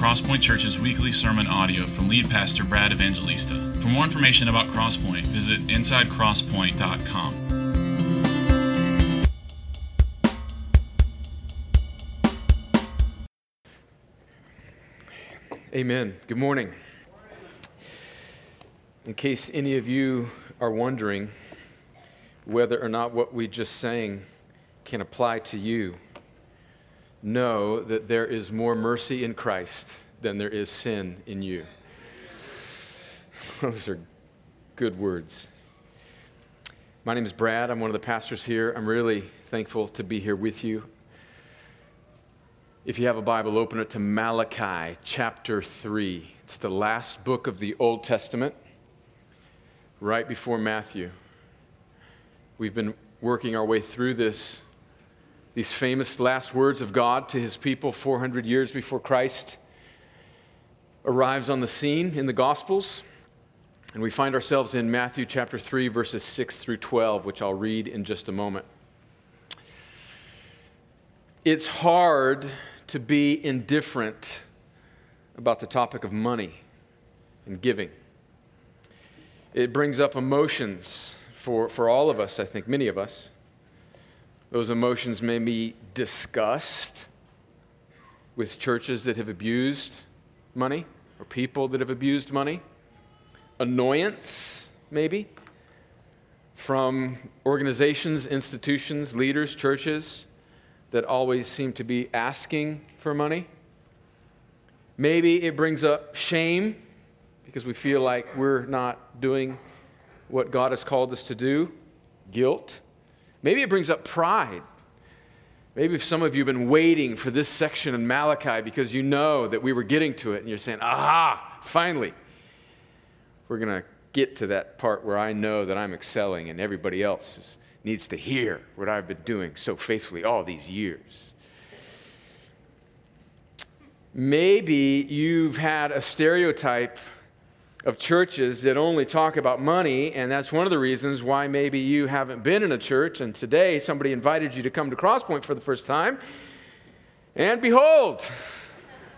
Crosspoint Church's weekly sermon audio from lead pastor Brad Evangelista. For more information about Crosspoint, visit insidecrosspoint.com. Amen. Good morning. In case any of you are wondering whether or not what we just sang can apply to you, know that there is more mercy in Christ than there is sin in you. Those are good words. My name is Brad. I'm one of the pastors here. I'm really thankful to be here with you. If you have a Bible, open it to Malachi chapter 3. It's the last book of the Old Testament, right before Matthew. We've been working our way through this these famous last words of God to his people 400 years before Christ arrives on the scene in the Gospels. And we find ourselves in Matthew chapter 3, verses 6 through 12, which I'll read in just a moment. It's hard to be indifferent about the topic of money and giving. It brings up emotions for, for all of us, I think, many of us. Those emotions may be disgust with churches that have abused money or people that have abused money, annoyance, maybe, from organizations, institutions, leaders, churches that always seem to be asking for money. Maybe it brings up shame because we feel like we're not doing what God has called us to do, guilt. Maybe it brings up pride. Maybe some of you have been waiting for this section in Malachi because you know that we were getting to it and you're saying, aha, finally. We're going to get to that part where I know that I'm excelling and everybody else is, needs to hear what I've been doing so faithfully all these years. Maybe you've had a stereotype of churches that only talk about money, and that's one of the reasons why maybe you haven't been in a church, and today somebody invited you to come to Crosspoint for the first time. And behold,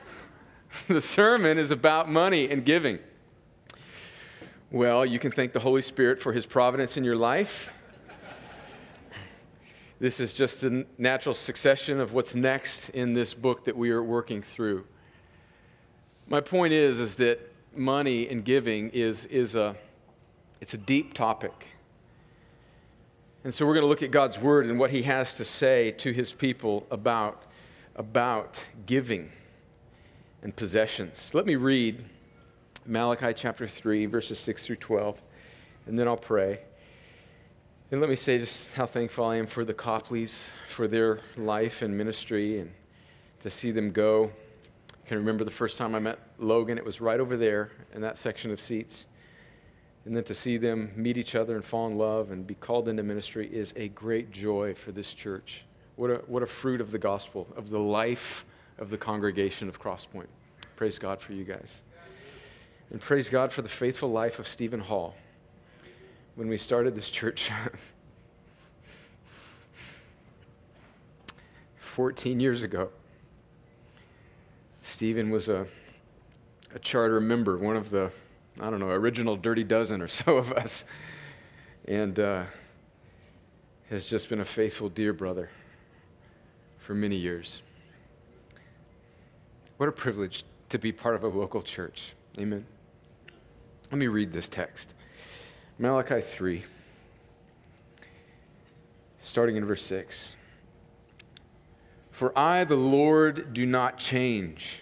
the sermon is about money and giving. Well, you can thank the Holy Spirit for his providence in your life. This is just the natural succession of what's next in this book that we are working through. My point is, is that money and giving is, is a, it's a deep topic. And so we're going to look at God's word and what he has to say to his people about, about giving and possessions. Let me read Malachi chapter 3, verses 6 through 12, and then I'll pray. And let me say just how thankful I am for the Copleys, for their life and ministry, and to see them go I can remember the first time I met Logan, it was right over there in that section of seats. And then to see them meet each other and fall in love and be called into ministry is a great joy for this church. What a, what a fruit of the gospel, of the life of the congregation of Crosspoint. Praise God for you guys. And praise God for the faithful life of Stephen Hall. When we started this church 14 years ago, Stephen was a, a charter member, one of the, I don't know, original dirty dozen or so of us, and uh, has just been a faithful, dear brother for many years. What a privilege to be part of a local church. Amen. Let me read this text Malachi 3, starting in verse 6. For I, the Lord, do not change.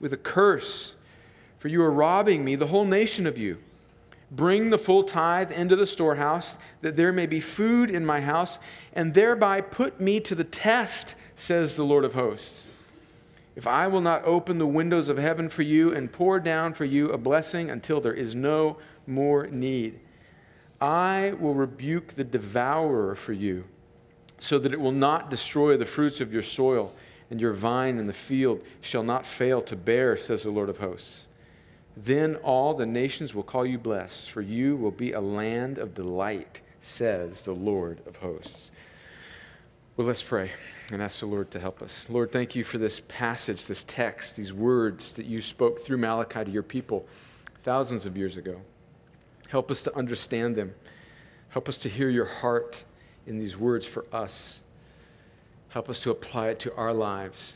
with a curse, for you are robbing me, the whole nation of you. Bring the full tithe into the storehouse, that there may be food in my house, and thereby put me to the test, says the Lord of hosts. if I will not open the windows of heaven for you and pour down for you a blessing until there is no more need, I will rebuke the devourer for you, so that it will not destroy the fruits of your soil, and your vine in the field shall not fail to bear, says the Lord of hosts. Then all the nations will call you blessed, for you will be a land of delight, says the Lord of hosts. Well, let's pray and ask the Lord to help us. Lord, thank you for this passage, this text, these words that you spoke through Malachi to your people thousands of years ago. Help us to understand them. Help us to hear your heart in these words for us. Help us to apply it to our lives.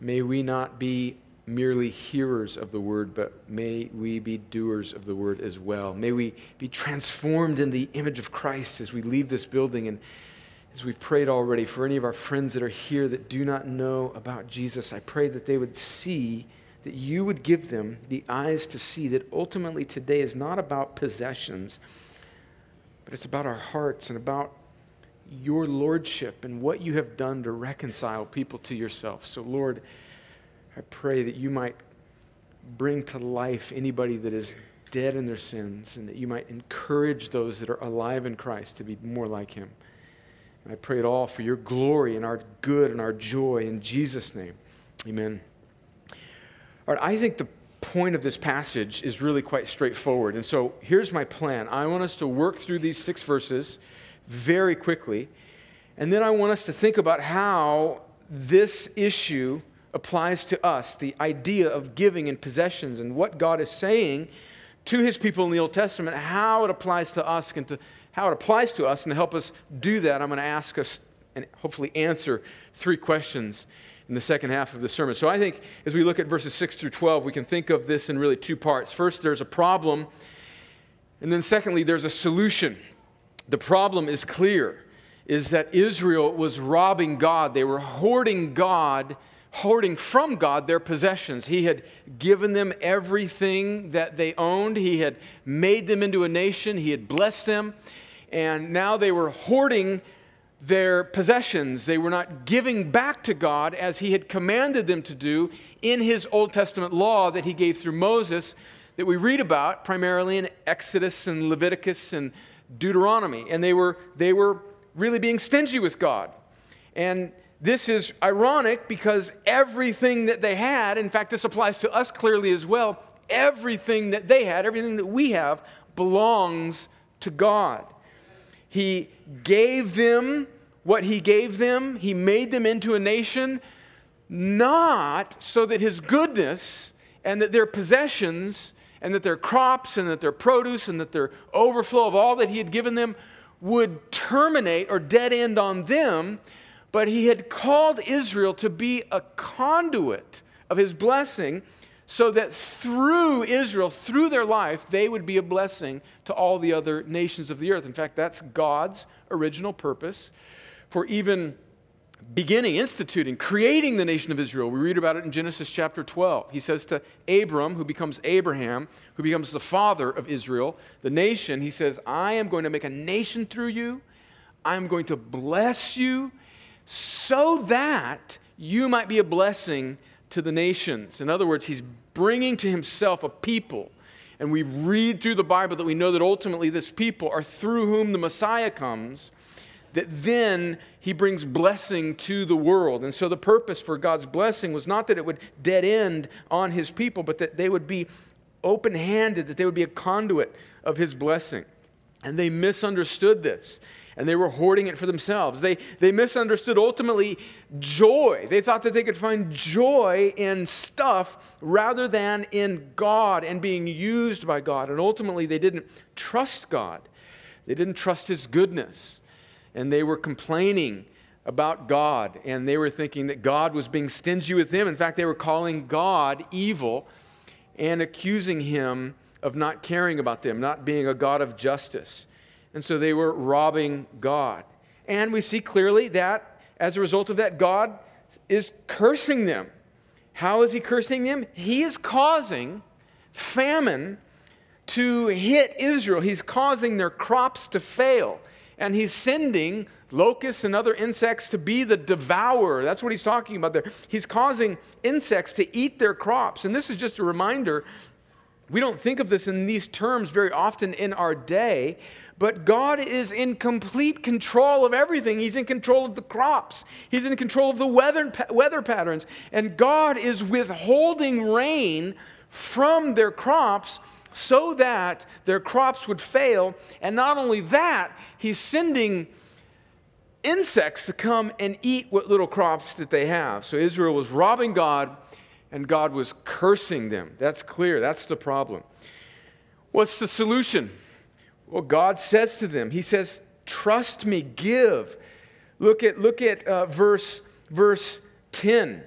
May we not be merely hearers of the word, but may we be doers of the word as well. May we be transformed in the image of Christ as we leave this building. And as we've prayed already, for any of our friends that are here that do not know about Jesus, I pray that they would see, that you would give them the eyes to see that ultimately today is not about possessions, but it's about our hearts and about your lordship and what you have done to reconcile people to yourself. So, Lord, I pray that you might bring to life anybody that is dead in their sins and that you might encourage those that are alive in Christ to be more like him. And I pray it all for your glory and our good and our joy in Jesus' name. Amen. All right, I think the point of this passage is really quite straightforward. And so here's my plan I want us to work through these six verses very quickly. And then I want us to think about how this issue applies to us the idea of giving and possessions and what God is saying to his people in the Old Testament, how it applies to us and to how it applies to us. And to help us do that, I'm going to ask us and hopefully answer three questions in the second half of the sermon. So I think as we look at verses 6 through 12, we can think of this in really two parts. First, there's a problem, and then secondly, there's a solution. The problem is clear is that Israel was robbing God. They were hoarding God hoarding from God their possessions. He had given them everything that they owned, He had made them into a nation, He had blessed them, and now they were hoarding their possessions. They were not giving back to God as He had commanded them to do in His Old Testament law that He gave through Moses, that we read about primarily in Exodus and Leviticus and Deuteronomy. And they were, they were really being stingy with God. And this is ironic because everything that they had, in fact, this applies to us clearly as well, everything that they had, everything that we have, belongs to God. He gave them what He gave them, He made them into a nation, not so that His goodness and that their possessions and that their crops and that their produce and that their overflow of all that He had given them would terminate or dead end on them but he had called Israel to be a conduit of his blessing so that through Israel, through their life, they would be a blessing to all the other nations of the earth. In fact, that's God's original purpose for even beginning, instituting, creating the nation of Israel. We read about it in Genesis chapter 12. He says to Abram, who becomes Abraham, who becomes the father of Israel, the nation, he says, I am going to make a nation through you. I'm going to bless you so that you might be a blessing to the nations. In other words, he's bringing to himself a people. And we read through the Bible that we know that ultimately this people are through whom the Messiah comes, that then he brings blessing to the world. And so the purpose for God's blessing was not that it would dead end on his people, but that they would be open handed, that they would be a conduit of his blessing. And they misunderstood this and they were hoarding it for themselves. They, they misunderstood ultimately joy. They thought that they could find joy in stuff rather than in God and being used by God. And ultimately, they didn't trust God, they didn't trust His goodness. And they were complaining about God, and they were thinking that God was being stingy with them. In fact, they were calling God evil and accusing Him of not caring about them, not being a God of justice. And so they were robbing God. And we see clearly that as a result of that, God is cursing them. How is he cursing them? He is causing famine to hit Israel. He's causing their crops to fail. And he's sending locusts and other insects to be the devourer. That's what he's talking about there. He's causing insects to eat their crops. And this is just a reminder we don't think of this in these terms very often in our day, but God is in complete control of everything. He's in control of the crops, He's in control of the weather, weather patterns. And God is withholding rain from their crops so that their crops would fail. And not only that, He's sending insects to come and eat what little crops that they have. So Israel was robbing God and God was cursing them. That's clear. That's the problem. What's the solution? Well, God says to them, He says, Trust me, give. Look at, look at uh, verse, verse 10.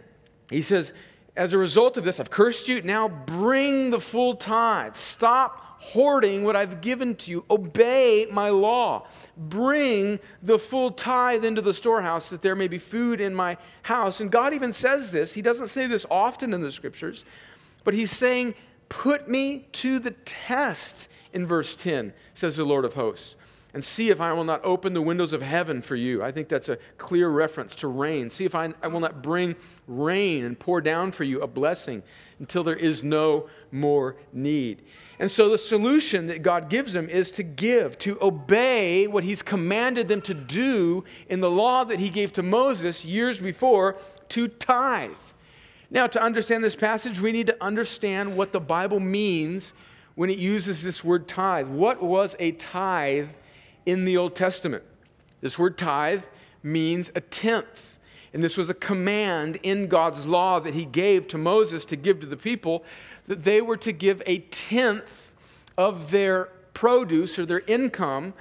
He says, As a result of this, I've cursed you. Now bring the full tithe. Stop hoarding what I've given to you. Obey my law. Bring the full tithe into the storehouse that there may be food in my house. And God even says this. He doesn't say this often in the scriptures, but He's saying, Put me to the test in verse 10, says the Lord of hosts and see if I will not open the windows of heaven for you. I think that's a clear reference to rain. See if I, I, will not bring rain and pour down for you a blessing until there is no more need. And so the solution that God gives them is to give, to obey what He's commanded them to do in the law that He gave to Moses years before to tithe. Now, to understand this passage, we need to understand what the Bible means when it uses this word tithe. What was a tithe in the Old Testament. This word tithe means a tenth. And this was a command in God's law that he gave to Moses to give to the people that they were to give a tenth of their produce or their income,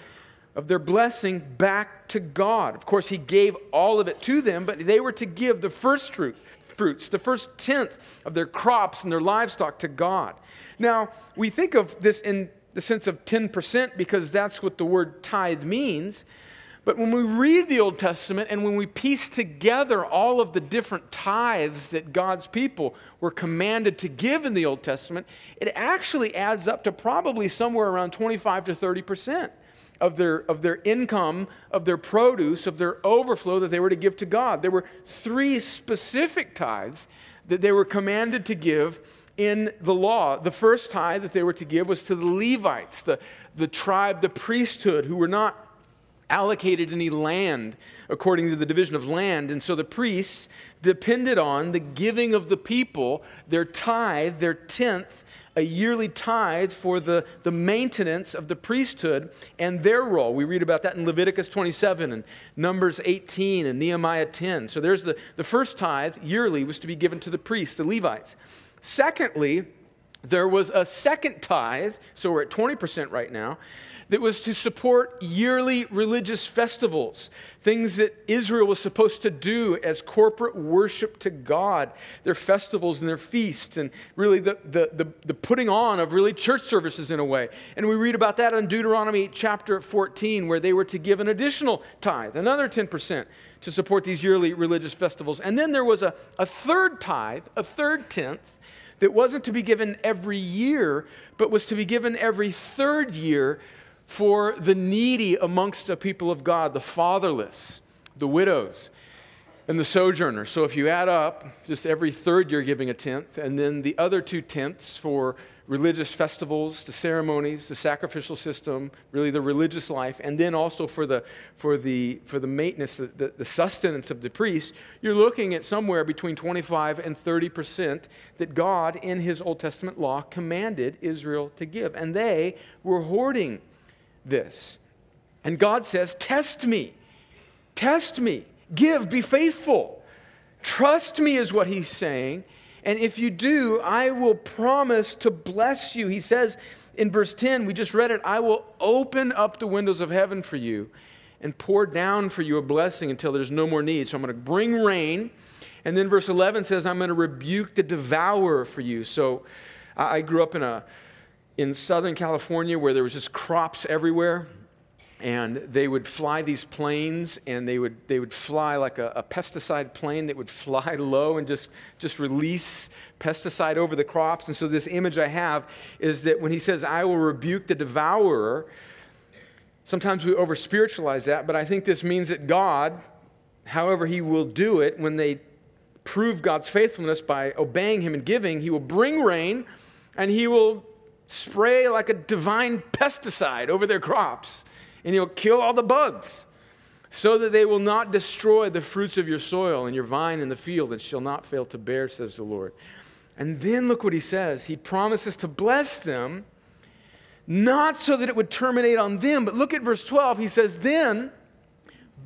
of their blessing back to God. Of course, he gave all of it to them, but they were to give the first fruit, fruits, the first tenth of their crops and their livestock to God. Now, we think of this in the sense of 10% because that's what the word tithe means. But when we read the Old Testament and when we piece together all of the different tithes that God's people were commanded to give in the Old Testament, it actually adds up to probably somewhere around 25 to 30% of their, of their income, of their produce, of their overflow that they were to give to God. There were three specific tithes that they were commanded to give in the law. The first tithe that they were to give was to the Levites, the, the tribe, the priesthood, who were not allocated any land according to the division of land. And so the priests depended on the giving of the people, their tithe, their tenth, a yearly tithe for the, the maintenance of the priesthood and their role. We read about that in Leviticus 27 and Numbers 18 and Nehemiah 10. So there's the, the first tithe yearly was to be given to the priests, the Levites. Secondly, there was a second tithe, so we're at 20% right now, that was to support yearly religious festivals, things that Israel was supposed to do as corporate worship to God, their festivals and their feasts, and really the, the, the, the, putting on of really church services in a way. And we read about that in Deuteronomy chapter 14, where they were to give an additional tithe, another 10%, to support these yearly religious festivals. And then there was a, a third tithe, a third tenth that wasn't to be given every year, but was to be given every third year for the needy amongst the people of God, the fatherless, the widows, and the sojourner. So if you add up, just every third year giving a tenth, and then the other two tenths for religious festivals, the ceremonies, the sacrificial system, really the religious life, and then also for the, for the, for the maintenance, the, the sustenance of the priest, you're looking at somewhere between 25 and 30 percent that God, in his Old Testament law, commanded Israel to give. And they were hoarding this. And God says, Test me, test me, give, be faithful. Trust me, is what he's saying. And if you do, I will promise to bless you. He says in verse 10, we just read it, I will open up the windows of heaven for you and pour down for you a blessing until there's no more need. So I'm going to bring rain. And then verse 11 says, I'm going to rebuke the devourer for you. So I grew up in, a, in Southern California where there was just crops everywhere and they would fly these planes and they would, they would fly like a, a, pesticide plane that would fly low and just, just release pesticide over the crops. And so this image i have is that when he says i will rebuke the devourer Sometimes we over spiritualize that, but I think this means that God, however, He will do it when they prove God's faithfulness by obeying Him and giving, He will bring rain and He will spray like a divine pesticide over their crops and He'll kill all the bugs so that they will not destroy the fruits of your soil and your vine in the field and shall not fail to bear, says the Lord. And then look what He says He promises to bless them. Not so that it would terminate on them, but look at verse 12. He says, Then,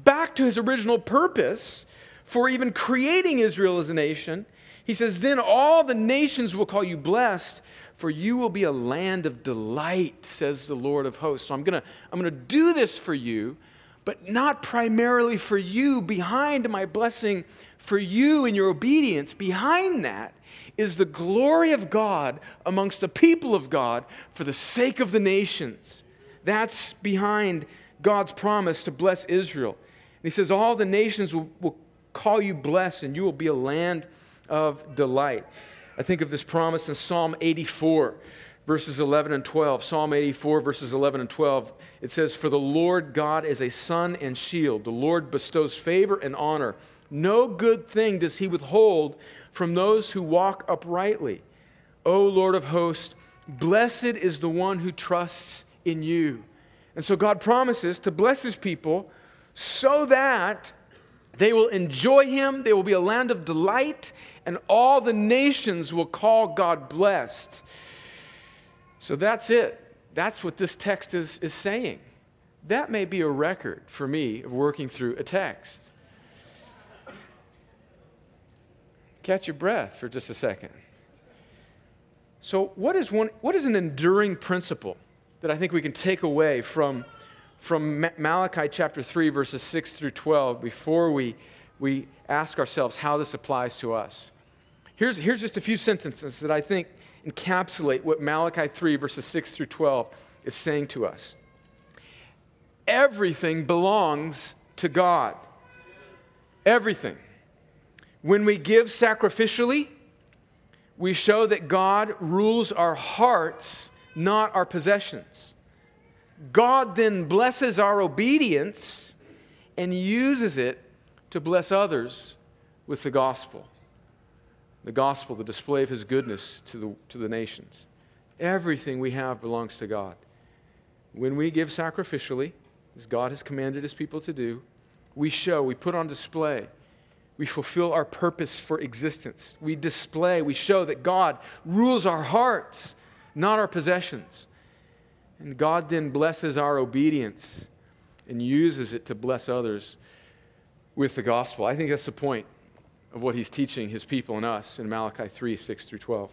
back to his original purpose, for even creating Israel as a nation. He says, Then all the nations will call you blessed, for you will be a land of delight, says the Lord of hosts. So I'm going to I'm going to do this for you, but not primarily for you. Behind my blessing for you and your obedience, behind that is the glory of God amongst the people of God for the sake of the nations. That's behind God's promise to bless Israel. And he says, All the nations will, will call you blessed, and you will be a land of delight. I think of this promise in Psalm 84, verses 11 and 12. Psalm 84, verses 11 and 12. It says, For the Lord God is a sun and shield. The Lord bestows favor and honor. No good thing does he withhold from those who walk uprightly. O Lord of hosts, blessed is the one who trusts in you. And so God promises to bless his people so that they will enjoy him, they will be a land of delight, and all the nations will call God blessed. So that's it. That's what this text is, is saying. That may be a record for me of working through a text. Catch your breath for just a second. So, what is, one, what is an enduring principle that I think we can take away from from Malachi chapter 3, verses 6 through 12, before we, we ask ourselves how this applies to us. Here's, here's just a few sentences that I think encapsulate what Malachi 3, verses 6 through 12 is saying to us. Everything belongs to God. Everything. When we give sacrificially, we show that God rules our hearts, not our possessions. God then blesses our obedience and uses it to bless others with the gospel. The gospel, the display of his goodness to the, to the nations. Everything we have belongs to God. When we give sacrificially, as God has commanded his people to do, we show, we put on display, we fulfill our purpose for existence. We display, we show that God rules our hearts, not our possessions. And God then blesses our obedience and uses it to bless others with the gospel. I think that's the point of what he's teaching his people and us in Malachi 3 6 through 12.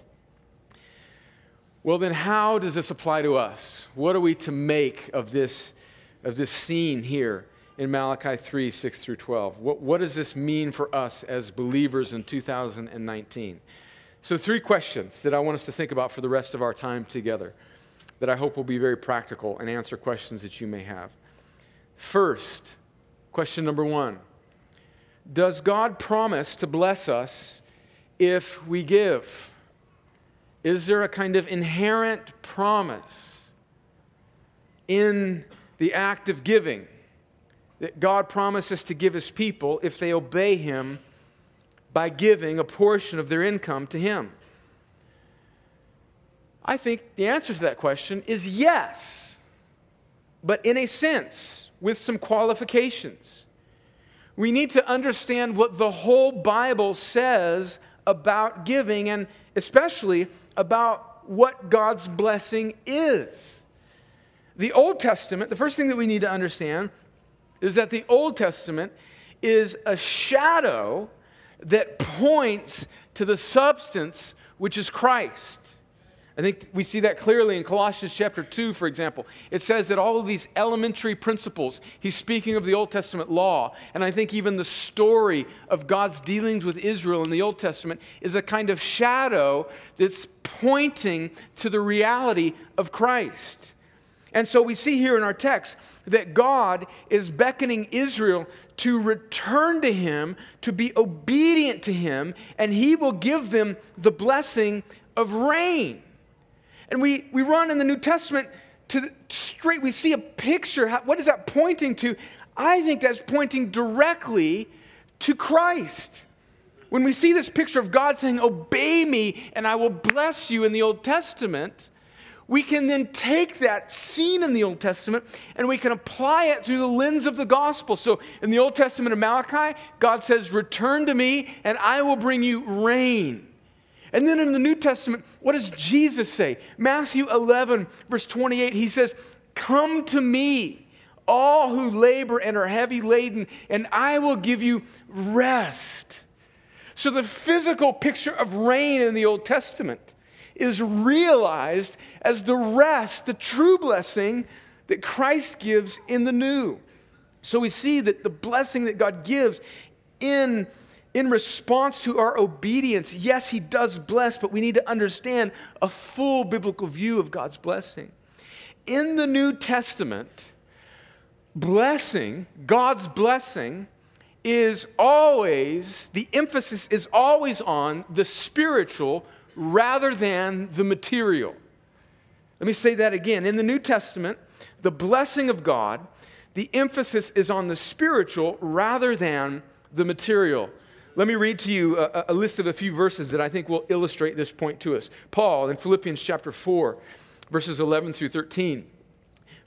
Well, then, how does this apply to us? What are we to make of this, of this scene here in Malachi 3 6 through 12? What, what does this mean for us as believers in 2019? So, three questions that I want us to think about for the rest of our time together that I hope will be very practical and answer questions that you may have. First, question number one Does God promise to bless us if we give? Is there a kind of inherent promise in the act of giving that God promises to give his people if they obey him by giving a portion of their income to him? I think the answer to that question is yes, but in a sense, with some qualifications. We need to understand what the whole Bible says about giving and especially about what God's blessing is. The Old Testament, the first thing that we need to understand is that the Old Testament is a shadow that points to the substance which is Christ. I think we see that clearly in Colossians chapter 2, for example. It says that all of these elementary principles, he's speaking of the Old Testament law, and I think even the story of God's dealings with Israel in the Old Testament is a kind of shadow that's pointing to the reality of Christ. And so we see here in our text that God is beckoning Israel to return to Him, to be obedient to Him, and He will give them the blessing of rain. And we, we run in the New Testament to the straight, we see a picture. What is that pointing to? I think that's pointing directly to Christ. When we see this picture of God saying, Obey me and I will bless you in the Old Testament, we can then take that scene in the Old Testament and we can apply it through the lens of the gospel. So in the Old Testament of Malachi, God says, Return to me and I will bring you rain. And then in the New Testament, what does Jesus say? Matthew 11, verse 28, he says, Come to me, all who labor and are heavy laden, and I will give you rest. So the physical picture of rain in the Old Testament is realized as the rest, the true blessing that Christ gives in the new. So we see that the blessing that God gives in, in response to our obedience, yes, He does bless, but we need to understand a full biblical view of God's blessing. In the New Testament, blessing, God's blessing, is always, the emphasis is always on the spiritual rather than the material. Let me say that again. In the New Testament, the blessing of God, the emphasis is on the spiritual rather than the material. Let me read to you a, a, list of a few verses that I think will illustrate this point to us. Paul in Philippians chapter 4, verses 11 through 13.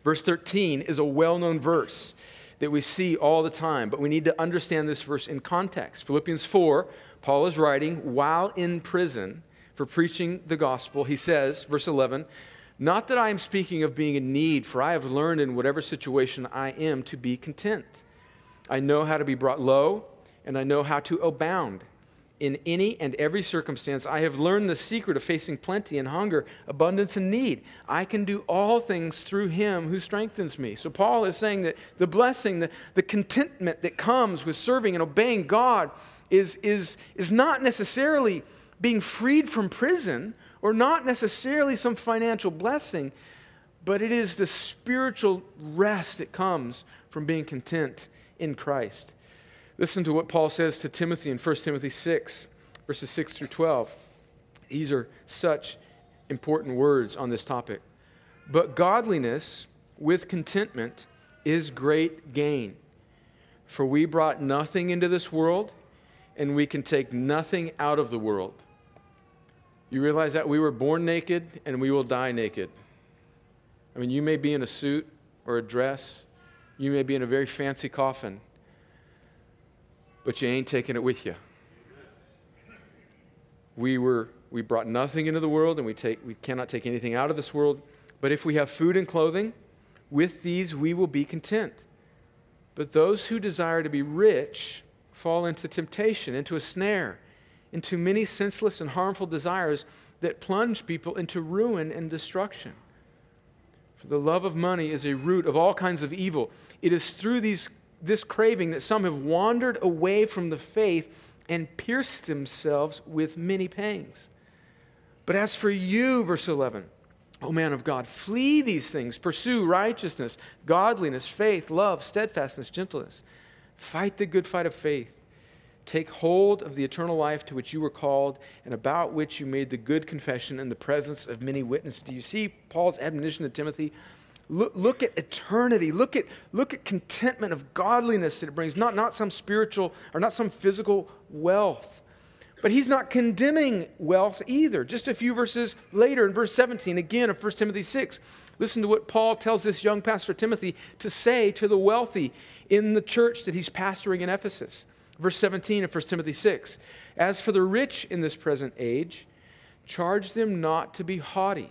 Verse 13 is a well known verse that we see all the time, but we need to understand this verse in context. Philippians 4, Paul is writing while in prison for preaching the gospel. He says, verse 11, Not that I am speaking of being in need, for I have learned in whatever situation I am to be content. I know how to be brought low, and I know how to abound. In any and every circumstance, I have learned the secret of facing plenty and hunger, abundance and need. I can do all things through him who strengthens me. So, Paul is saying that the blessing, the, the contentment that comes with serving and obeying God is, is, is not necessarily being freed from prison or not necessarily some financial blessing, but it is the spiritual rest that comes from being content in Christ. Listen to what Paul says to Timothy in 1 Timothy 6, verses 6 through 12. These are such important words on this topic. But godliness with contentment is great gain. For we brought nothing into this world, and we can take nothing out of the world. You realize that we were born naked and we will die naked. I mean, you may be in a suit or a dress, you may be in a very fancy coffin, but you ain't taking it with you. We were we brought nothing into the world and we take we cannot take anything out of this world, but if we have food and clothing, with these we will be content. But those who desire to be rich fall into temptation, into a snare into many senseless and harmful desires that plunge people into ruin and destruction. For the love of money is a root of all kinds of evil. It is through these, this craving that some have wandered away from the faith and pierced themselves with many pangs. But as for you, verse 11, O man of God, flee these things, pursue righteousness, godliness, faith, love, steadfastness, gentleness. Fight the good fight of faith Take hold of the eternal life to which you were called and about which you made the good confession in the presence of many witnesses. Do you see Paul's admonition to Timothy? Look, look at eternity. Look at, look at contentment of godliness that it brings, not, not some spiritual or not some physical wealth. But he's not condemning wealth either. Just a few verses later, in verse 17, again of 1 Timothy 6, listen to what Paul tells this young pastor Timothy to say to the wealthy in the church that he's pastoring in Ephesus. Verse 17 of 1 Timothy 6 As for the rich in this present age, charge them not to be haughty,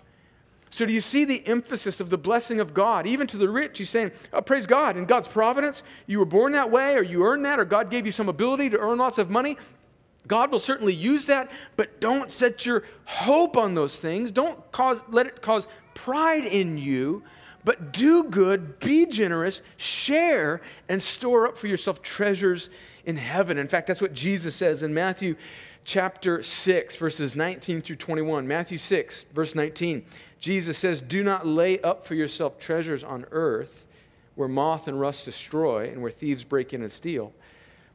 So, do you see the emphasis of the blessing of God? Even to the rich, he's saying, oh, Praise God. In God's providence, you were born that way, or you earned that, or God gave you some ability to earn lots of money. God will certainly use that, but don't set your hope on those things. Don't cause, let it cause pride in you, but do good, be generous, share, and store up for yourself treasures in heaven. In fact, that's what Jesus says in Matthew chapter 6, verses 19 through 21. Matthew 6, verse 19. Jesus says, Do not lay up for yourself treasures on earth where moth and rust destroy and where thieves break in and steal,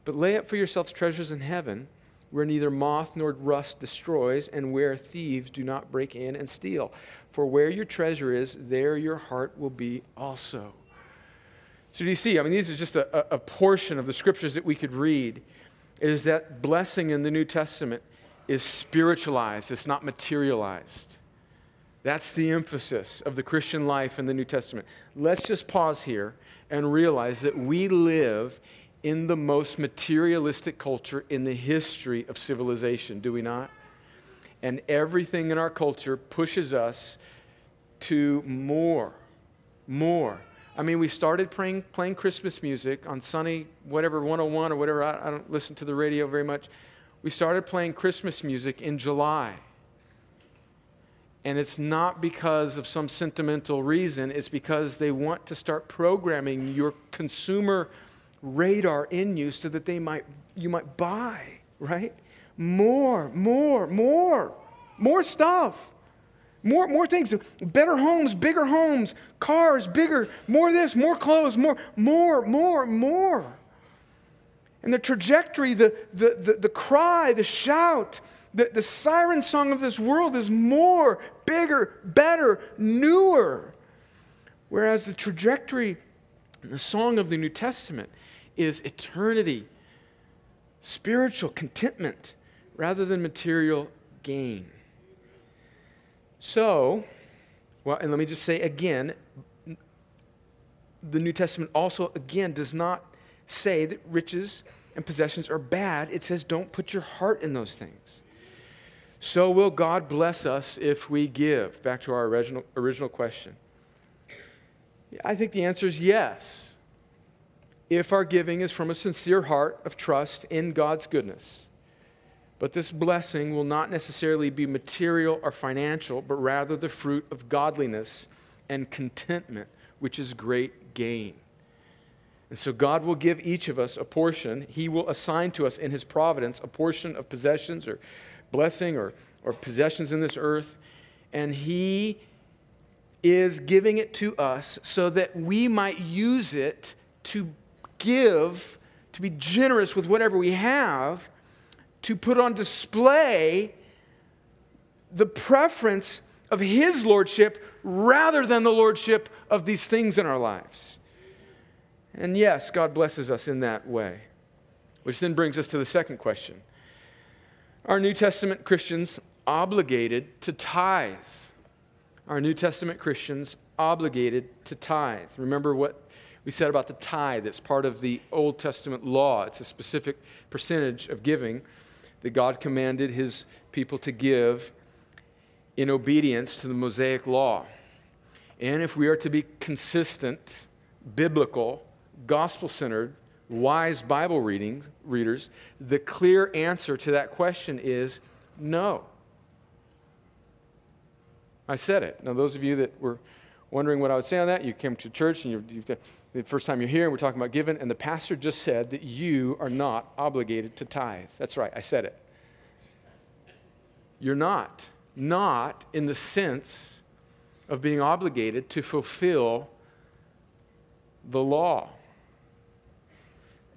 but lay up for yourselves treasures in heaven where neither moth nor rust destroys and where thieves do not break in and steal. For where your treasure is, there your heart will be also. So, do you see? I mean, these are just a, a portion of the scriptures that we could read. Is that blessing in the New Testament is spiritualized, it's not materialized. That's the emphasis of the Christian life in the New Testament. Let's just pause here and realize that we live in the most materialistic culture in the history of civilization, do we not? And everything in our culture pushes us to more, more. I mean, we started playing, playing Christmas music on Sunny, whatever, 101 or whatever. I, I don't listen to the radio very much. We started playing Christmas music in July. And it's not because of some sentimental reason, it's because they want to start programming your consumer radar in you so that they might, you might buy, right? More, more, more, more stuff. More, more things, better homes, bigger homes, cars, bigger, more this, more clothes, more, more, more, more. And the trajectory, the, the, the, the cry, the shout, the, the siren song of this world is more, bigger, better, newer. Whereas the trajectory, the song of the New Testament is eternity, spiritual contentment, rather than material gain. So, well, and let me just say again, the New Testament also, again, does not say that riches and possessions are bad. It says don't put your heart in those things. So will God bless us if we give? Back to our original, original question. I think the answer is yes. If our giving is from a sincere heart of trust in God's goodness. But this blessing will not necessarily be material or financial, but rather the fruit of godliness and contentment, which is great gain. And so God will give each of us a portion. He will assign to us in His providence a portion of possessions or blessing or, or possessions in this earth, and He is giving it to us so that we might use it to give, to be generous with whatever we have, to put on display the preference of His Lordship rather than the Lordship of these things in our lives. And yes, God blesses us in that way. Which then brings us to the second question are New Testament Christians obligated to tithe? Are New Testament Christians obligated to tithe? Remember what we said about the tithe. It's part of the Old Testament law, it's a specific percentage of giving that God commanded his people to give in obedience to the Mosaic law. And if we are to be consistent, biblical, gospel centered, wise Bible readings, readers, the clear answer to that question is no. I said it. Now, those of you that were wondering what I would say on that, you came to church and you, the first time you're here, we're talking about giving, and the pastor just said that you are not obligated to tithe. That's right, I said it. You're not. Not in the sense of being obligated to fulfill the law.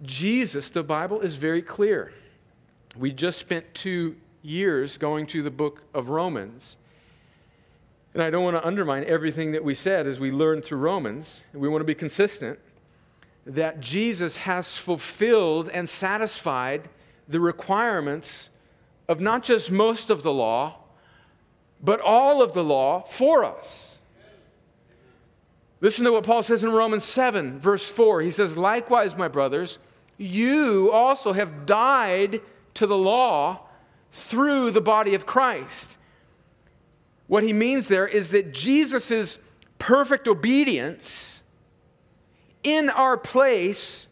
Jesus, the Bible is very clear. We just spent two years going through the book of Romans. And I don't want to undermine everything that we said as we learned through Romans. We want to be consistent that Jesus has fulfilled and satisfied the requirements of not just most of the law, but all of the law for us. Listen to what Paul says in Romans 7, verse 4. He says, Likewise, my brothers, you also have died to the law through the body of Christ. What he means there is that Jesus' perfect obedience in our place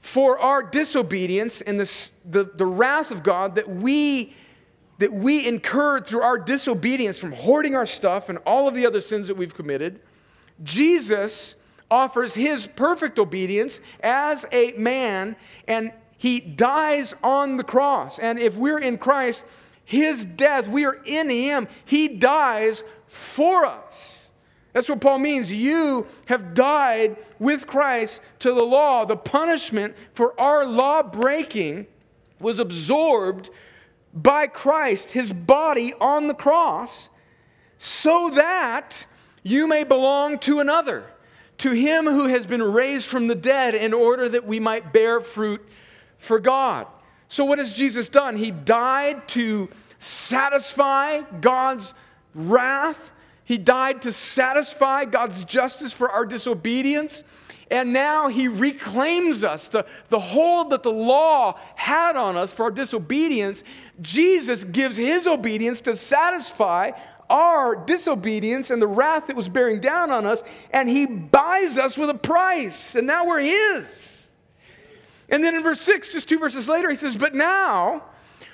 for our disobedience and the, the, the wrath of God that we, that we incurred through our disobedience from hoarding our stuff and all of the other sins that we've committed, Jesus offers his perfect obedience as a man, and he dies on the cross. And if we're in Christ, his death, we are in him. He dies for us. That's what Paul means. You have died with Christ to the law. The punishment for our law breaking was absorbed by Christ, his body on the cross, so that you may belong to another, to him who has been raised from the dead, in order that we might bear fruit for God. So, what has Jesus done? He died to satisfy God's wrath, He died to satisfy God's justice for our disobedience. And now he reclaims us. The, the hold that the law had on us for our disobedience, Jesus gives his obedience to satisfy our disobedience and the wrath that was bearing down on us, and he buys us with a price. And now we're his. And then in verse 6, just two verses later, he says, But now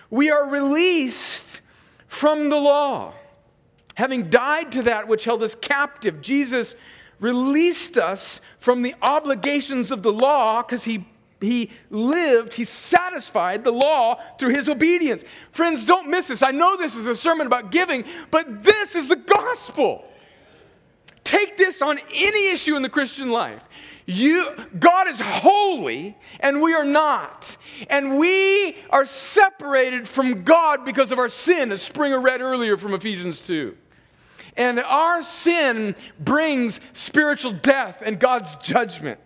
we are released from the law, having died to that which held us captive. Jesus released us from the obligations of the law because he he lived, he satisfied the law through his obedience. Friends, don't miss this. I know this is a sermon about giving, but this is the gospel. Take this on any issue in the Christian life. You, God is holy and we are not. And we are separated from God because of our sin, as Springer read earlier from Ephesians 2. And our sin brings spiritual death and God's judgment.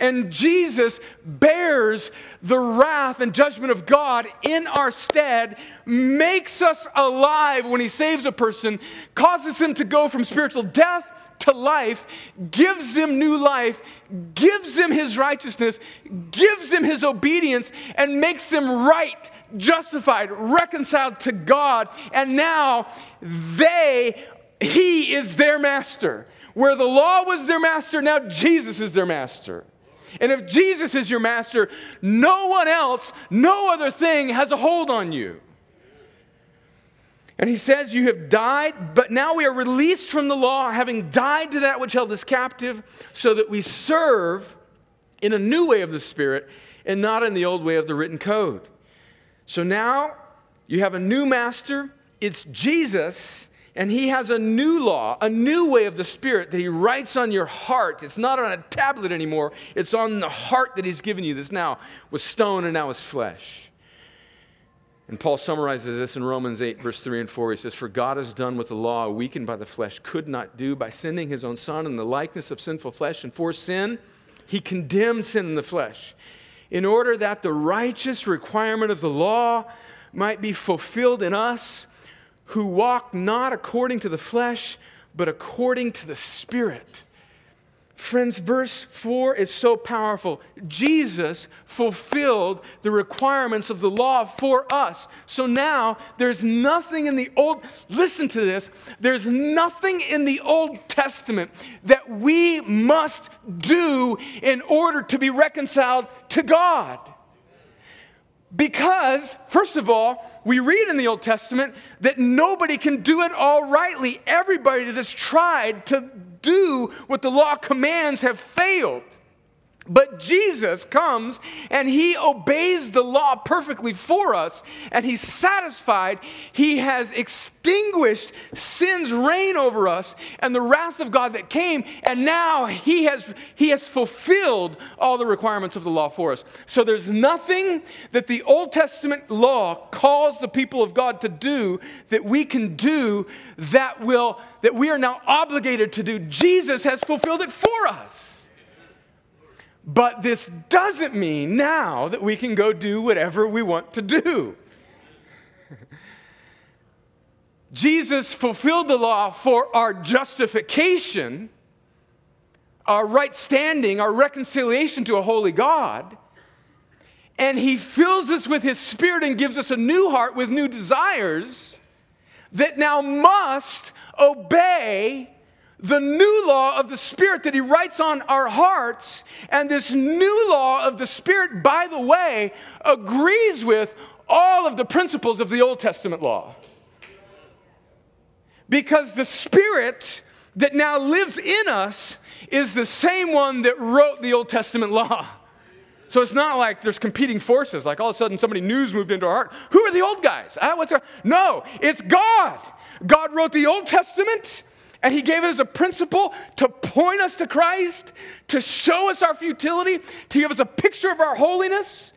And Jesus bears the wrath and judgment of God in our stead, makes us alive when He saves a person, causes him to go from spiritual death to life, gives them new life, gives them His righteousness, gives them His obedience, and makes them right justified, reconciled to God, and now they, He is their master. Where the law was their master, now Jesus is their master. And if Jesus is your master, no one else, no other thing has a hold on you. And he says, You have died, but now we are released from the law, having died to that which held us captive, so that we serve in a new way of the Spirit and not in the old way of the written code. So now you have a new master, it's Jesus, and he has a new law, a new way of the Spirit that he writes on your heart. It's not on a tablet anymore, it's on the heart that he's given you. This now was stone and now is flesh. And Paul summarizes this in Romans 8, verse 3 and 4. He says, For God has done what the law, weakened by the flesh, could not do by sending his own Son in the likeness of sinful flesh. And for sin, he condemned sin in the flesh, in order that the righteous requirement of the law might be fulfilled in us who walk not according to the flesh, but according to the Spirit. Friends, verse 4 is so powerful. Jesus fulfilled the requirements of the law for us. So now there's nothing in the Old, listen to this, there's nothing in the Old Testament that we must do in order to be reconciled to God. Because, first of all, we read in the Old Testament that nobody can do it all rightly. Everybody that's tried to do what the law commands have failed. But Jesus comes and he obeys the law perfectly for us, and he's satisfied. He has extinguished sin's reign over us and the wrath of God that came, and now he has, he has fulfilled all the requirements of the law for us. So there's nothing that the Old Testament law calls the people of God to do that we can do that will that we are now obligated to do. Jesus has fulfilled it for us. But this doesn't mean now that we can go do whatever we want to do. Jesus fulfilled the law for our justification, our right standing, our reconciliation to a holy God. And he fills us with his spirit and gives us a new heart with new desires that now must obey the new law of the Spirit that He writes on our hearts. And this new law of the Spirit, by the way, agrees with all of the principles of the Old Testament law. Because the Spirit that now lives in us is the same one that wrote the Old Testament law. So it's not like there's competing forces, like all of a sudden somebody news moved into our heart. Who are the old guys? Uh, what's no, it's God. God wrote the Old Testament and he gave it as a principle to point us to Christ, to show us our futility, to give us a picture of our holiness.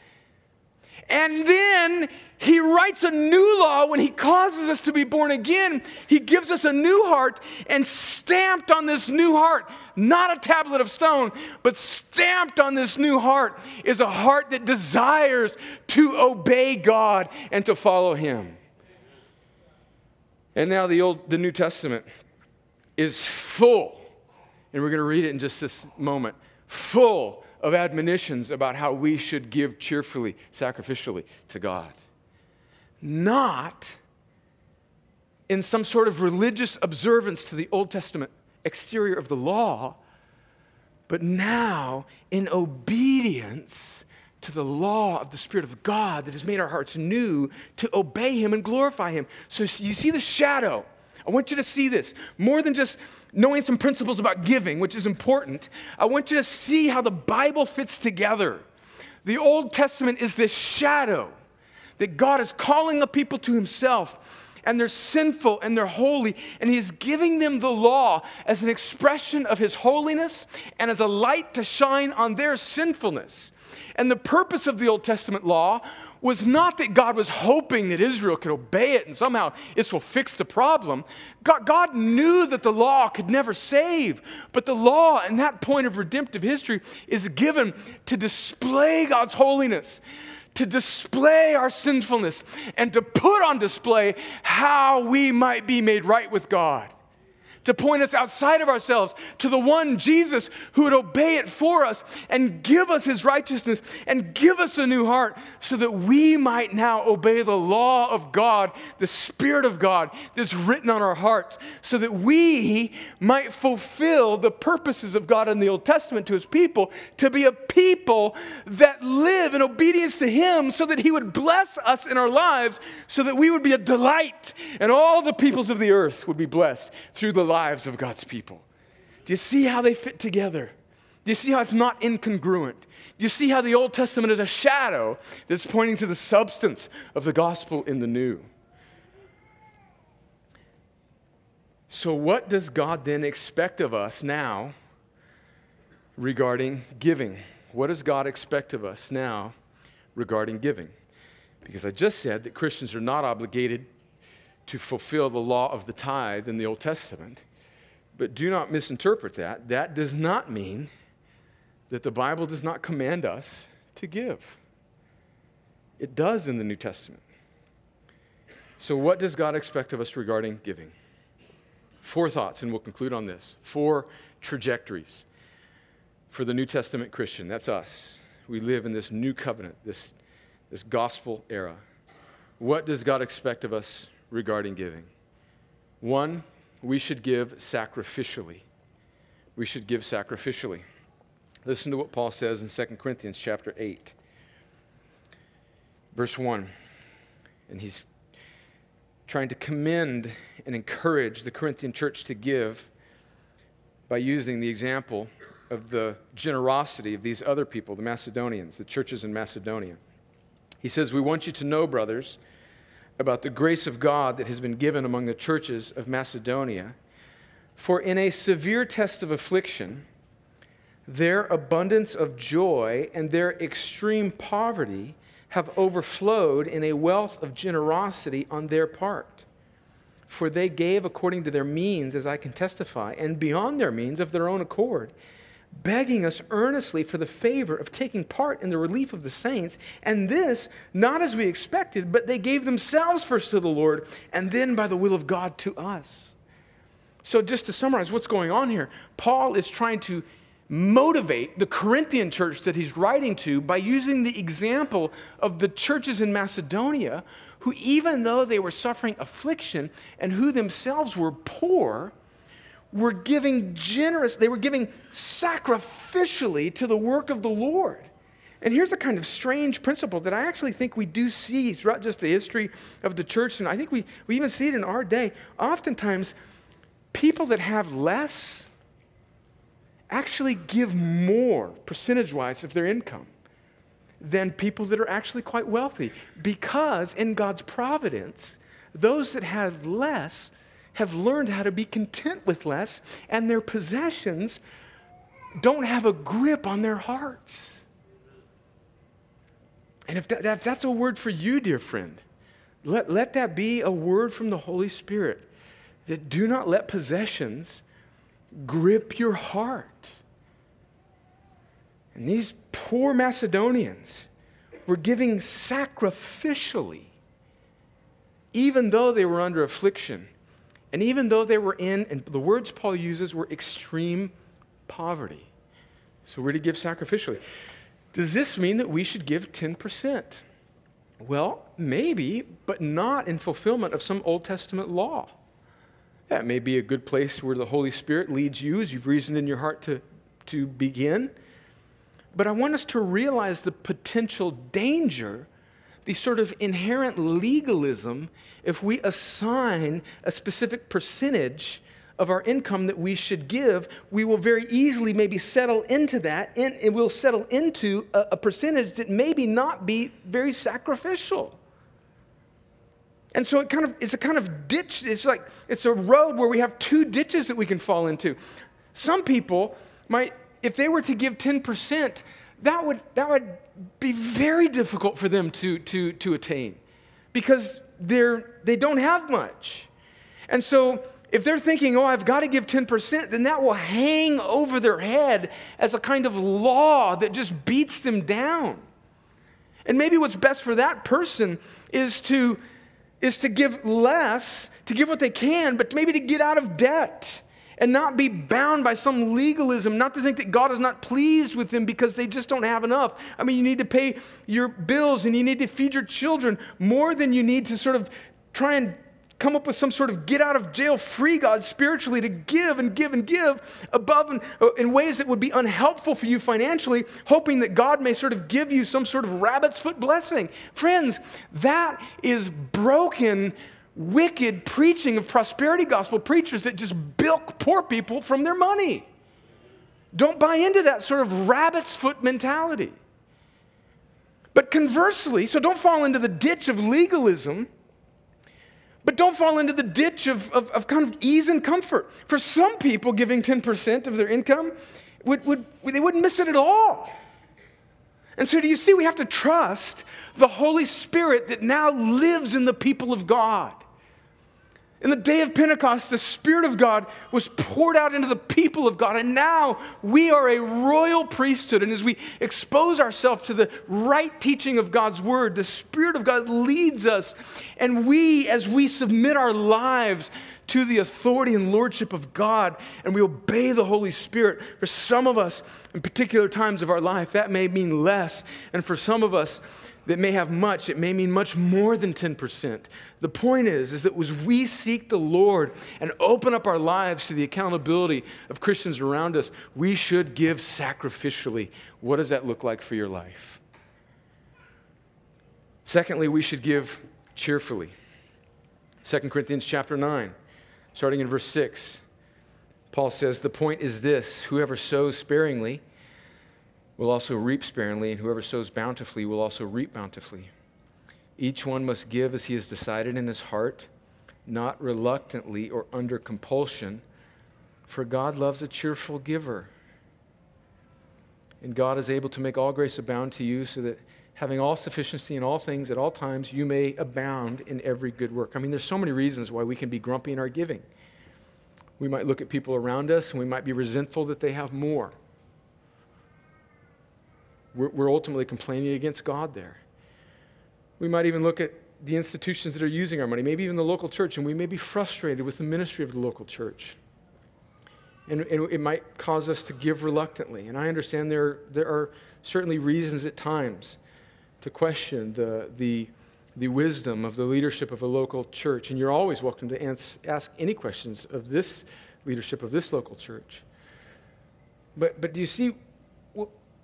And then he writes a new law when he causes us to be born again. He gives us a new heart, and stamped on this new heart, not a tablet of stone, but stamped on this new heart is a heart that desires to obey God and to follow him. And now the old the New Testament is full, and we're going to read it in just this moment, full of admonitions about how we should give cheerfully, sacrificially to God not in some sort of religious observance to the Old Testament exterior of the law, but now in obedience to the law of the Spirit of God that has made our hearts new to obey Him and glorify Him. So you see the shadow. I want you to see this more than just knowing some principles about giving, which is important. I want you to see how the Bible fits together. The Old Testament is this shadow that God is calling the people to himself and they're sinful and they're holy, and He's giving them the law as an expression of His holiness and as a light to shine on their sinfulness. And the purpose of the Old Testament law was not that God was hoping that Israel could obey it and somehow this will fix the problem. God, God, knew that the law could never save, but the law and that point of redemptive history is given to display God's holiness to display our sinfulness and to put on display how we might be made right with God to point us outside of ourselves to the one Jesus who would obey it for us and give us his righteousness and give us a new heart so that we might now obey the law of God, the Spirit of God that's written on our hearts, so that we might fulfill the purposes of God in the Old Testament to his people to be a people that live in obedience to him so that he would bless us in our lives so that we would be a delight and all the peoples of the earth would be blessed through the life lives of God's people. Do you see how they fit together? Do you see how it's not incongruent? Do you see how the Old Testament is a shadow that's pointing to the substance of the gospel in the new? So, what does God then expect of us now regarding giving? What does God expect of us now regarding giving? Because I just said that Christians are not obligated to fulfill the law of the tithe in the Old Testament. But do not misinterpret that. That does not mean that the Bible does not command us to give. It does in the New Testament. So, what does God expect of us regarding giving? Four thoughts, and we'll conclude on this. Four trajectories for the New Testament Christian. That's us. We live in this new covenant, this, this gospel era. What does God expect of us regarding giving? One, we should give sacrificially. We should give sacrificially. Listen to what Paul says in 2 Corinthians chapter 8, verse 1. And he's trying to commend and encourage the Corinthian church to give by using the example of the generosity of these other people, the Macedonians, the churches in Macedonia. He says, We want you to know, brothers, about the grace of God that has been given among the churches of Macedonia. For in a severe test of affliction, their abundance of joy and their extreme poverty have overflowed in a wealth of generosity on their part. For they gave according to their means, as I can testify, and beyond their means of their own accord begging us earnestly for the favor of taking part in the relief of the saints. And this, not as we expected, but they gave themselves first to the Lord, and then by the will of God to us. So, just to summarize what's going on here, Paul is trying to motivate the Corinthian church that he's writing to by using the example of the churches in Macedonia, who, even though they were suffering affliction and who themselves were poor, were giving generous, they were giving sacrificially to the work of the Lord. And here's a kind of strange principle that I actually think we do see throughout just the history of the church, and I think we, we even see it in our day. Oftentimes, people that have less actually give more percentage wise of their income. than people that are actually quite wealthy. Because in God's providence, those that have less have learned how to be content with less, and their possessions don't have a grip on their hearts. And if, that, if that's a word for you, dear friend, let, let that be a word from the Holy Spirit that do not let possessions grip your heart. And these poor Macedonians were giving sacrificially, even though they were under affliction, and even though they were in, and the words Paul uses were extreme poverty. So we're to give sacrificially. Does this mean that we should give 10%? Well, maybe, but not in fulfillment of some Old Testament law. That may be a good place where the Holy Spirit leads you as you've reasoned in your heart to, to begin. But I want us to realize the potential danger, the sort of inherent legalism, if we assign a specific percentage of our income that we should give, we will very easily maybe settle into that, and, we'll settle into a, a percentage that maybe not be very sacrificial. And so it kind of it's a kind of ditch. It's like it's a road where we have two ditches that we can fall into. Some people might, if they were to give 10%, that would that would be very difficult for them to to to attain because they're they don't have much. And so if they're thinking, oh, I've got to give 10%, then that will hang over their head as a kind of law that just beats them down. And maybe what's best for that person is to is to give less, to give what they can, but maybe to get out of debt and not be bound by some legalism, not to think that God is not pleased with them because they just don't have enough. I mean, you need to pay your bills and you need to feed your children more than you need to sort of try and come up with some sort of get out of jail free God spiritually to give and give and give above and uh, in ways that would be unhelpful for you financially, hoping that God may sort of give you some sort of rabbit's foot blessing. Friends, that is broken, wicked preaching of prosperity gospel preachers that just bilk poor people from their money. Don't buy into that sort of rabbit's foot mentality. But conversely, so don't fall into the ditch of legalism but don't fall into the ditch of, of, of, kind of ease and comfort. For some people, giving 10% of their income, would, would, they wouldn't miss it at all. And so, do you see, we have to trust the Holy Spirit that now lives in the people of God. In the day of Pentecost, the Spirit of God was poured out into the people of God, and now we are a royal priesthood. And as we expose ourselves to the right teaching of God's Word, the Spirit of God leads us. And we, as we submit our lives to the authority and lordship of God, and we obey the Holy Spirit, for some of us, in particular times of our life, that may mean less. And for some of us, that may have much, it may mean much more than 10%. The point is, is that as we seek the Lord and open up our lives to the accountability of Christians around us, we should give sacrificially. What does that look like for your life? Secondly, we should give cheerfully. 2 Corinthians chapter 9, starting in verse 6. Paul says, The point is this whoever sows sparingly, will also reap sparingly, and whoever sows bountifully will also reap bountifully. Each one must give as he has decided in his heart, not reluctantly or under compulsion, for God loves a cheerful giver. And God is able to make all grace abound to you so that having all sufficiency in all things at all times, you may abound in every good work. I mean, there's so many reasons why we can be grumpy in our giving. We might look at people around us and we might be resentful that they have more we're, we're ultimately complaining against God there. We might even look at the institutions that are using our money, maybe even the local church, and we may be frustrated with the ministry of the local church. And, and, it might cause us to give reluctantly. And I understand there, there are certainly reasons at times to question the, the, the wisdom of the leadership of a local church. And you're always welcome to ans- ask any questions of this leadership of this local church. But, but do you see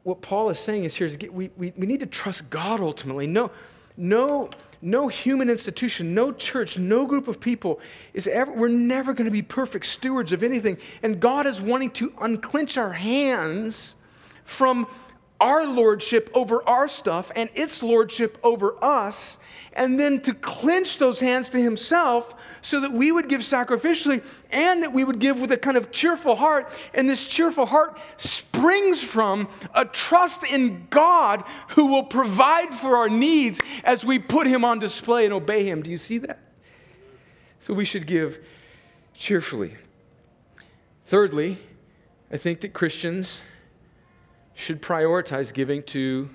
what Paul is saying is here is we, we, we need to trust God ultimately. No, no, no human institution, no church, no group of people is ever, we're never going to be perfect stewards of anything. And God is wanting to unclench our hands from our lordship over our stuff and its lordship over us, and then to clinch those hands to himself so that we would give sacrificially and that we would give with a kind of cheerful heart. And this cheerful heart springs from a trust in God who will provide for our needs as we put him on display and obey him. Do you see that? So we should give cheerfully. Thirdly, I think that Christians should prioritize giving to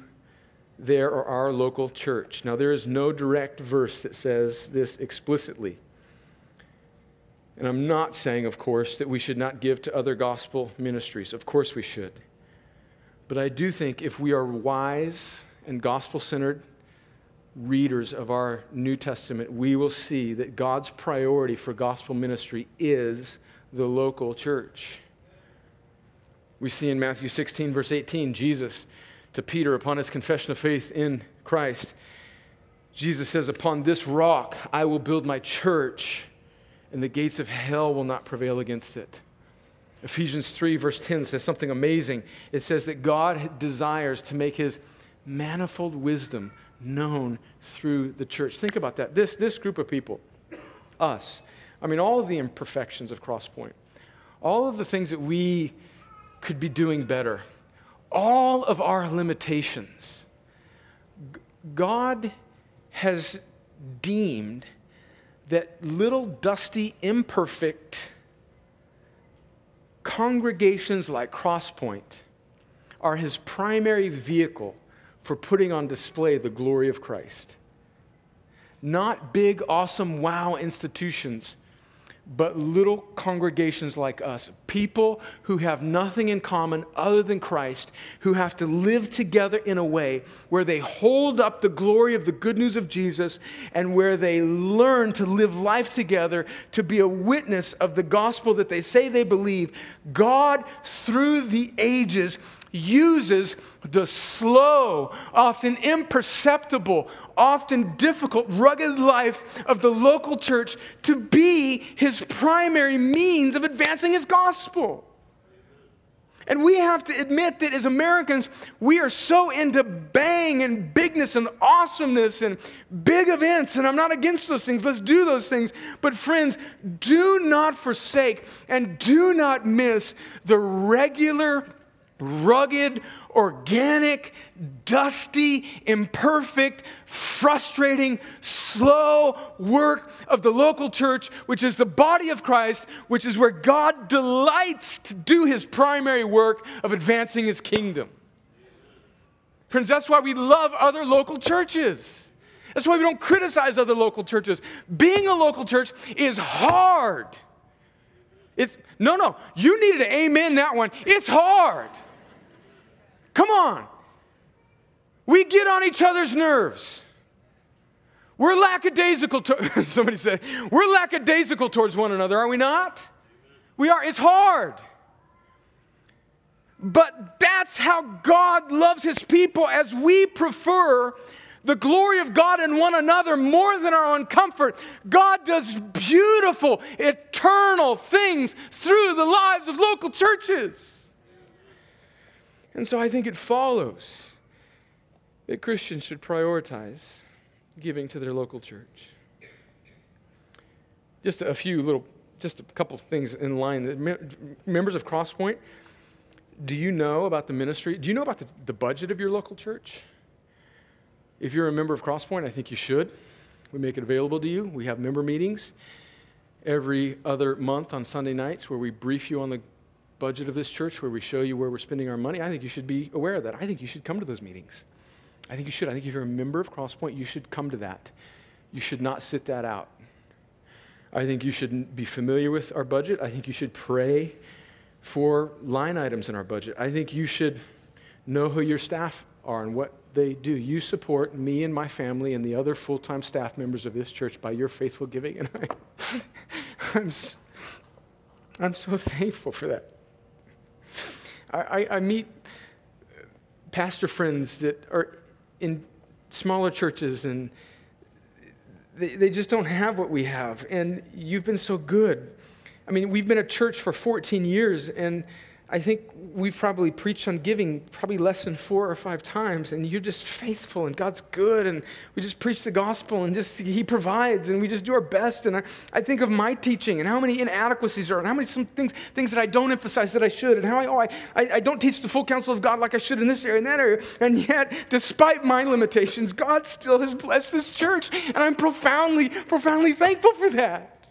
their or our local church. Now, there is no direct verse that says this explicitly. And I'm not saying, of course, that we should not give to other gospel ministries. Of course, we should. But I do think if we are wise and gospel centered readers of our New Testament, we will see that God's priority for gospel ministry is the local church. We see in Matthew 16, verse 18, Jesus to Peter upon his confession of faith in Christ. Jesus says, Upon this rock I will build my church, and the gates of hell will not prevail against it. Ephesians 3, verse 10 says something amazing. It says that God desires to make his manifold wisdom known through the church. Think about that. This, this group of people, us, I mean, all of the imperfections of Crosspoint, all of the things that we could be doing better, all of our limitations, God has deemed that little dusty, imperfect congregations like Crosspoint are his primary vehicle for putting on display the glory of Christ. Not big, awesome, wow institutions but little congregations like us, people who have nothing in common other than Christ, who have to live together in a way where they hold up the glory of the good news of Jesus and where they learn to live life together to be a witness of the gospel that they say they believe. God, through the ages, uses the slow, often imperceptible, often difficult, rugged life of the local church to be his primary means of advancing his gospel. And we have to admit that as Americans, we are so into bang and bigness and awesomeness and big events. And I'm not against those things. Let's do those things. But, friends, do not forsake and do not miss the regular rugged, organic, dusty, imperfect, frustrating, slow work of the local church, which is the body of Christ, which is where God delights to do his primary work of advancing his kingdom. Friends, that's why we love other local churches. That's why we don't criticize other local churches. Being a local church is hard. It's, no, no, you needed an amen that one. It's hard. Come on. We get on each other's nerves. We're lackadaisical. To- somebody said, we're lackadaisical towards one another, are we not? We are. It's hard. But that's how God loves his people as we prefer the glory of God in one another more than our own comfort. God does beautiful, eternal things through the lives of local churches. And so I think it follows that Christians should prioritize giving to their local church. Just a few little, just a couple things in line. Members of Crosspoint, do you know about the ministry? Do you know about the, the budget of your local church? If you're a member of Crosspoint, I think you should. We make it available to you. We have member meetings every other month on Sunday nights where we brief you on the budget of this church where we show you where we're spending our money, I think you should be aware of that. I think you should come to those meetings. I think you should. I think if you're a member of Crosspoint, you should come to that. You should not sit that out. I think you should be familiar with our budget. I think you should pray for line items in our budget. I think you should know who your staff are and what they do. You support me and my family and the other full time staff members of this church by your faithful giving. And I, I'm, I'm so thankful for that. I, I, meet pastor friends that are in smaller churches and they, they just don't have what we have. And you've been so good. I mean, we've been a church for 14 years, and I think we've probably preached on giving probably less than four or five times, and you're just faithful, and God's good, and we just preach the gospel, and just He provides, and we just do our best. And I, I think of my teaching and how many inadequacies are, and how many some things things that I don't emphasize that I should, and how I oh I, I, I don't teach the full counsel of God like I should in this area and that area. And yet, despite my limitations, God still has blessed this church, and I'm profoundly, profoundly thankful for that.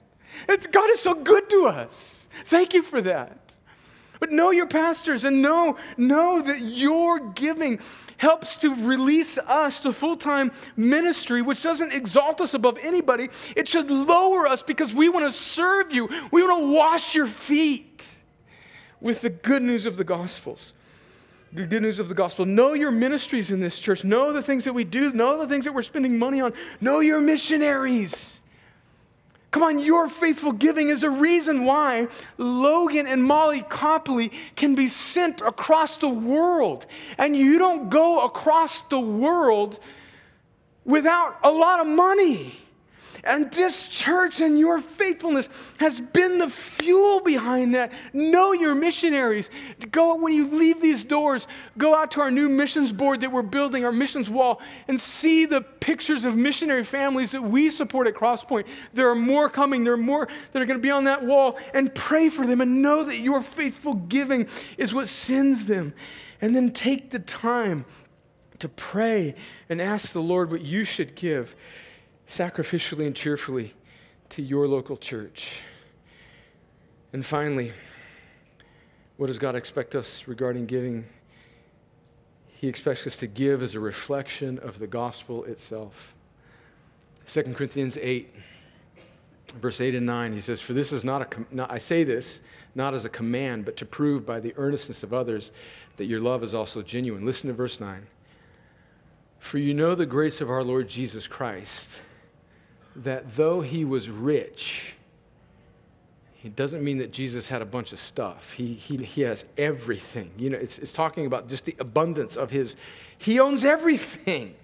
It's, God is so good to us. Thank you for that. But know your pastors and know, know that your giving helps to release us to full time ministry, which doesn't exalt us above anybody. It should lower us because we want to serve you. We want to wash your feet with the good news of the Gospels. The good news of the gospel. Know your ministries in this church. Know the things that we do. Know the things that we're spending money on. Know your missionaries. Come on, your faithful giving is a reason why Logan and Molly Copley can be sent across the world. And you don't go across the world without a lot of money. And this church and your faithfulness has been the fuel behind that. Know your missionaries. Go when you leave these doors, go out to our new missions board that we're building, our missions wall, and see the pictures of missionary families that we support at Crosspoint. There are more coming, there are more that are going to be on that wall. And pray for them and know that your faithful giving is what sends them. And then take the time to pray and ask the Lord what you should give sacrificially and cheerfully to your local church. And finally, what does God expect us regarding giving? He expects us to give as a reflection of the gospel itself. 2 Corinthians 8, verse 8 and 9, he says, For this is not a, com- not, I say this not as a command, but to prove by the earnestness of others that your love is also genuine. Listen to verse 9. For you know the grace of our Lord Jesus Christ that though he was rich, it doesn't mean that Jesus had a bunch of stuff. He, he, he has everything. You know, it's, it's talking about just the abundance of his, he owns everything.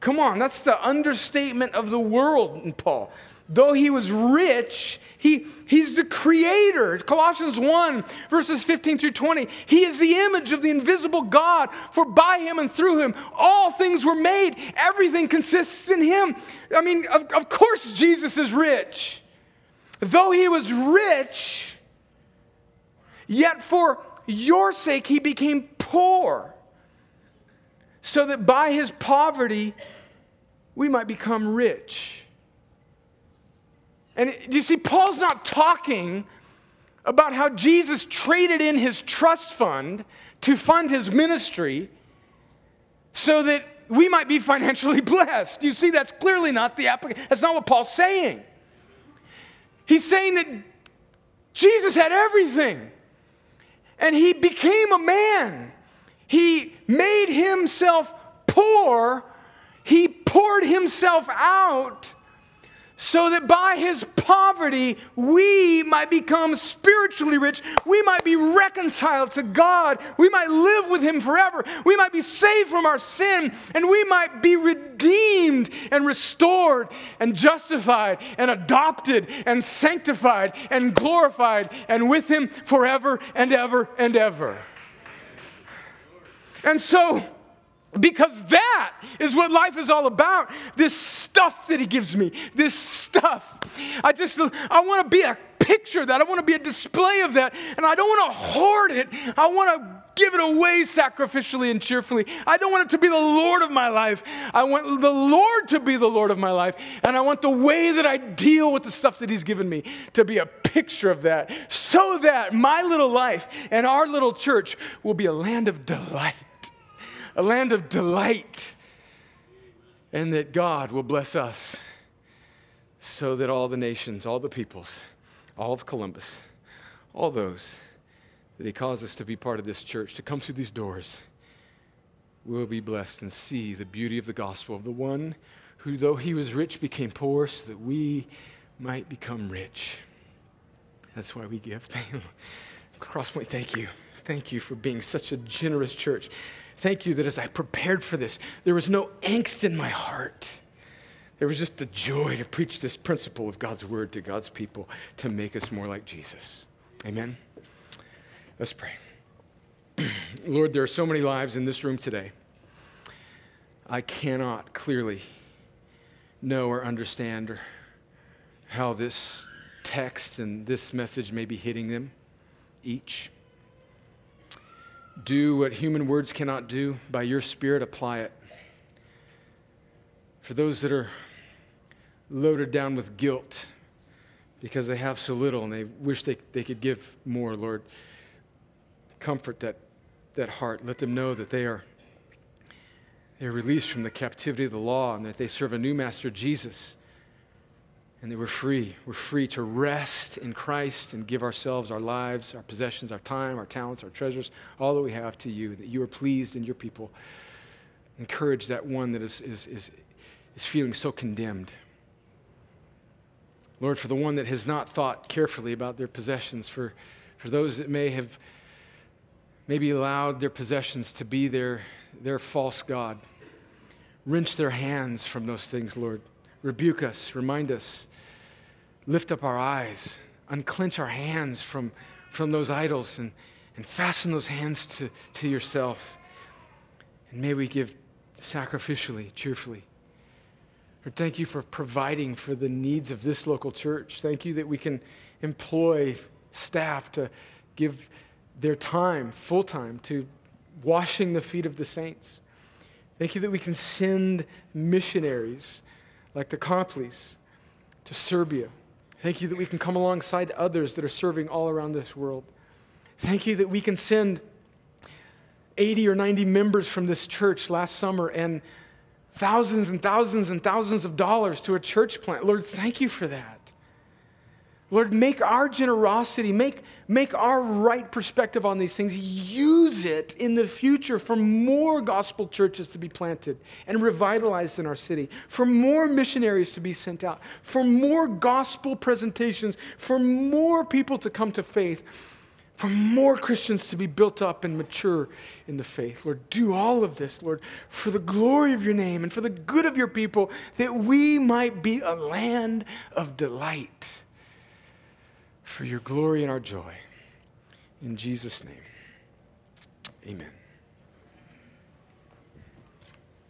Come on, that's the understatement of the world Paul. Though he was rich, he, he's the creator. Colossians 1, verses 15 through 20. He is the image of the invisible God, for by him and through him all things were made. Everything consists in him. I mean, of, of course, Jesus is rich. Though he was rich, yet for your sake he became poor, so that by his poverty we might become rich. And do you see, Paul's not talking about how Jesus traded in his trust fund to fund his ministry so that we might be financially blessed. You see, that's clearly not the application. That's not what Paul's saying. He's saying that Jesus had everything and he became a man. He made himself poor, he poured himself out so that by his poverty we might become spiritually rich. We might be reconciled to God. We might live with him forever. We might be saved from our sin, and we might be redeemed and restored and justified and adopted and sanctified and glorified and with him forever and ever and ever. And so, because that is what life is all about. This stuff that he gives me, this stuff. I just, I want to be a picture of that. I want to be a display of that. And I don't want to hoard it. I want to give it away sacrificially and cheerfully. I don't want it to be the Lord of my life. I want the Lord to be the Lord of my life. And I want the way that I deal with the stuff that He's given me to be a picture of that so that my little life and our little church will be a land of delight a land of delight, and that God will bless us so that all the nations, all the peoples, all of Columbus, all those that He calls us to be part of this church, to come through these doors, will be blessed and see the beauty of the gospel of the one who, though he was rich, became poor so that we might become rich. That's why we give. Crosspoint, thank you. Thank you for being such a generous church. Thank you that as I prepared for this, there was no angst in my heart. There was just a joy to preach this principle of God's word to God's people to make us more like Jesus. Amen. Let's pray. Lord, there are so many lives in this room today. I cannot clearly know or understand or how this text and this message may be hitting them each. Do what human words cannot do. By your Spirit, apply it. For those that are loaded down with guilt because they have so little and they wish they, they could give more, Lord comfort that, that heart. Let them know that they are they're released from the captivity of the law and that they serve a new master, Jesus. And that we're free. We're free to rest in Christ and give ourselves, our lives, our possessions, our time, our talents, our treasures, all that we have to you, that you are pleased in your people. Encourage that one that is, is, is, is feeling so condemned. Lord, for the one that has not thought carefully about their possessions, for, for those that may have maybe allowed their possessions to be their, their false God. Wrench their hands from those things, Lord. Rebuke us, remind us, lift up our eyes, unclench our hands from, from those idols, and, and fasten those hands to, to yourself. And may we give sacrificially, cheerfully. Lord, thank you for providing for the needs of this local church. Thank you that we can employ staff to give their time, full time, to washing the feet of the saints. Thank you that we can send missionaries like the Compleys to Serbia. Thank you that we can come alongside others that are serving all around this world. Thank you that we can send 80 or 90 members from this church last summer and thousands and thousands and thousands of dollars to a church plant. Lord, thank you for that. Lord, make our generosity, make, make our right perspective on these things, use it in the future for more gospel churches to be planted and revitalized in our city, for more missionaries to be sent out, for more gospel presentations, for more people to come to faith, for more Christians to be built up and mature in the faith. Lord, do all of this, Lord, for the glory of your name and for the good of your people, that we might be a land of delight for your glory and our joy. In Jesus' name, amen.